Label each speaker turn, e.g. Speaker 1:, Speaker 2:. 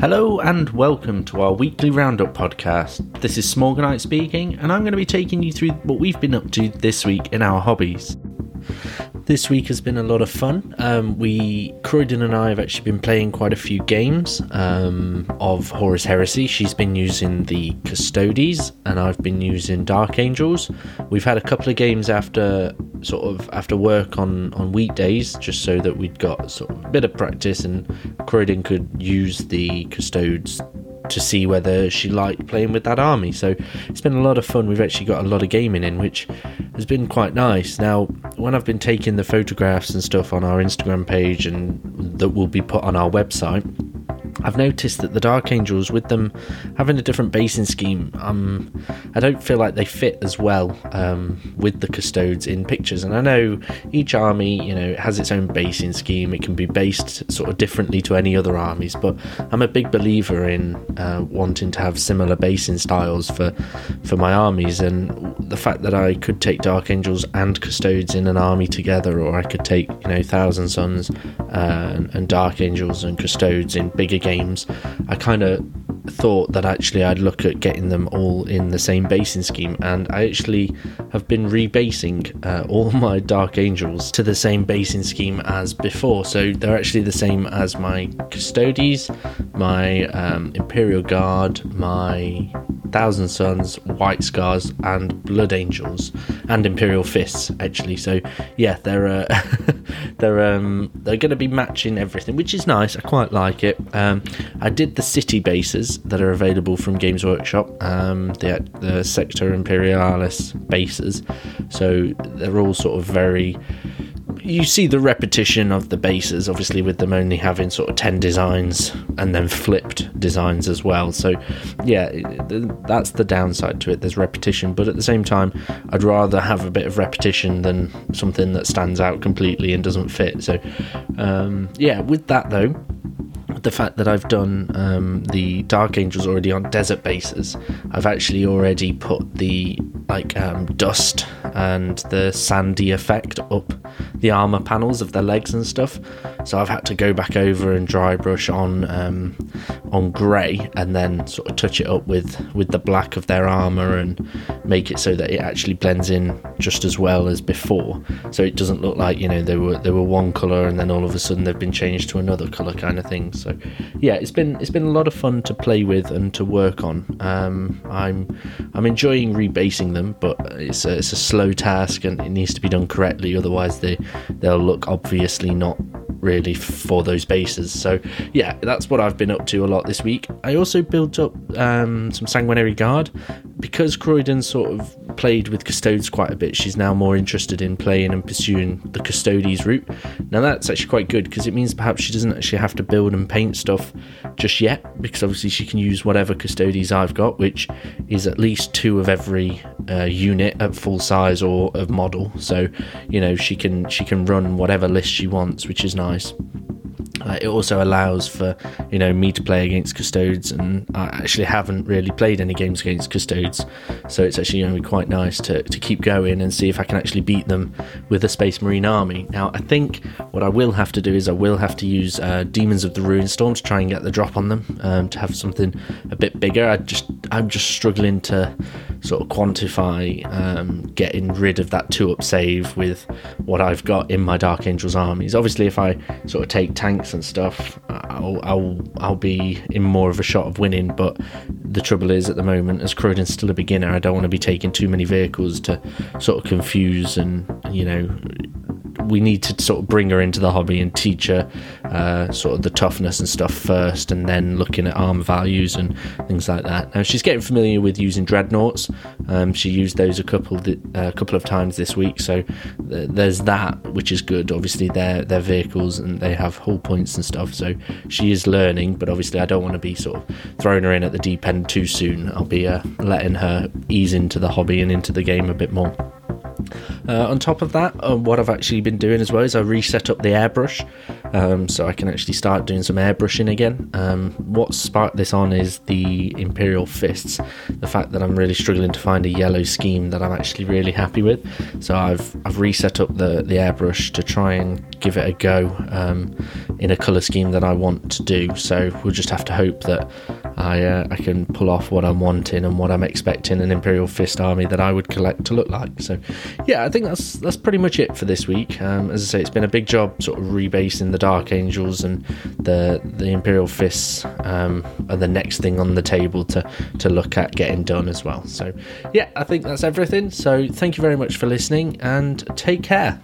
Speaker 1: Hello and welcome to our weekly roundup podcast. This is Smorganite speaking, and I'm going to be taking you through what we've been up to this week in our hobbies. This week has been a lot of fun. Um, we, Croydon and I, have actually been playing quite a few games um, of Horus Heresy. She's been using the Custodes, and I've been using Dark Angels. We've had a couple of games after sort of after work on on weekdays, just so that we'd got sort of a bit of practice, and Croydon could use the Custodes to see whether she liked playing with that army. So it's been a lot of fun. We've actually got a lot of gaming in, which has been quite nice. Now, when I've been taking the photographs and stuff on our Instagram page and that will be put on our website, I've noticed that the Dark Angels, with them having a different basing scheme, um, I don't feel like they fit as well um, with the Custodes in pictures. And I know each army, you know, has its own basing scheme. It can be based sort of differently to any other armies, but I'm a big believer in uh, wanting to have similar basing styles for for my armies. And the fact that I could take Dark Angels and Custodes in an army together, or I could take you know Thousand Sons uh, and, and Dark Angels and Custodes in bigger games, I kind of thought that actually I'd look at getting them all in the same basing scheme, and I actually have been rebasing uh, all my Dark Angels to the same basing scheme as before. So they're actually the same as my Custodes, my um, Imperial Guard, my Thousand Sons, White Scars, and Blood Angels, and Imperial Fists. Actually, so yeah, they're uh, they're um, they're going to be matching everything, which is nice. I quite like it. Um, I did the city bases that are available from Games Workshop, um, the the Sector Imperialis bases. So they're all sort of very you see the repetition of the bases, obviously, with them only having sort of 10 designs and then flipped designs as well. So, yeah, that's the downside to it. There's repetition, but at the same time, I'd rather have a bit of repetition than something that stands out completely and doesn't fit. So, um, yeah, with that though, the fact that I've done um, the Dark Angels already on desert bases, I've actually already put the like um, dust and the sandy effect up the armor panels of their legs and stuff. So I've had to go back over and dry brush on um, on grey and then sort of touch it up with with the black of their armor and make it so that it actually blends in just as well as before. So it doesn't look like you know they were they were one color and then all of a sudden they've been changed to another color kind of thing. So yeah, it's been it's been a lot of fun to play with and to work on. Um, I'm I'm enjoying rebasing them, but it's a, it's a slow task and it needs to be done correctly. Otherwise, they they'll look obviously not really for those bases. So yeah, that's what I've been up to a lot this week. I also built up um, some sanguinary guard because Croydon sort of played with Custodes quite a bit. She's now more interested in playing and pursuing the Custodes route. Now that's actually quite good because it means perhaps she doesn't actually have to build and paint stuff just yet because obviously she can use whatever Custodes I've got, which is at least two of every uh, unit at full size or of model. So you know she can she can run whatever list she wants, which is nice. Uh, it also allows for you know me to play against custodes, and I actually haven't really played any games against custodes, so it's actually going to be quite nice to, to keep going and see if I can actually beat them with the Space Marine army. Now, I think what I will have to do is I will have to use uh, Daemons of the Ruinstorm to try and get the drop on them um, to have something a bit bigger. I just I'm just struggling to sort of quantify um, getting rid of that two up save with what I've got in my Dark Angels armies. Obviously, if I sort of take tanks and stuff, I'll, I'll, I'll be in more of a shot of winning. But the trouble is, at the moment, as Croydon's still a beginner, I don't want to be taking too many vehicles to sort of confuse and, you know, we need to sort of bring her into the hobby and teach her uh, sort of the toughness and stuff first, and then looking at arm values and things like that. Now she's getting familiar with using dreadnoughts. Um, she used those a couple a uh, couple of times this week, so th- there's that, which is good. Obviously, they're they're vehicles and they have hull points and stuff, so she is learning. But obviously, I don't want to be sort of throwing her in at the deep end too soon. I'll be uh, letting her ease into the hobby and into the game a bit more. Uh, on top of that, uh, what I've actually been doing as well is I reset up the airbrush um, so I can actually start doing some airbrushing again. Um, what sparked this on is the Imperial Fists, the fact that I'm really struggling to find a yellow scheme that I'm actually really happy with. So I've I've reset up the, the airbrush to try and give it a go um, in a colour scheme that I want to do. So we'll just have to hope that I uh, I can pull off what I'm wanting and what I'm expecting an Imperial Fist army that I would collect to look like. So yeah, I think that's that's pretty much it for this week. Um, as I say, it's been a big job sort of rebasing the Dark Angels and the the Imperial Fists um, are the next thing on the table to to look at getting done as well. So yeah, I think that's everything. So thank you very much for listening and take care.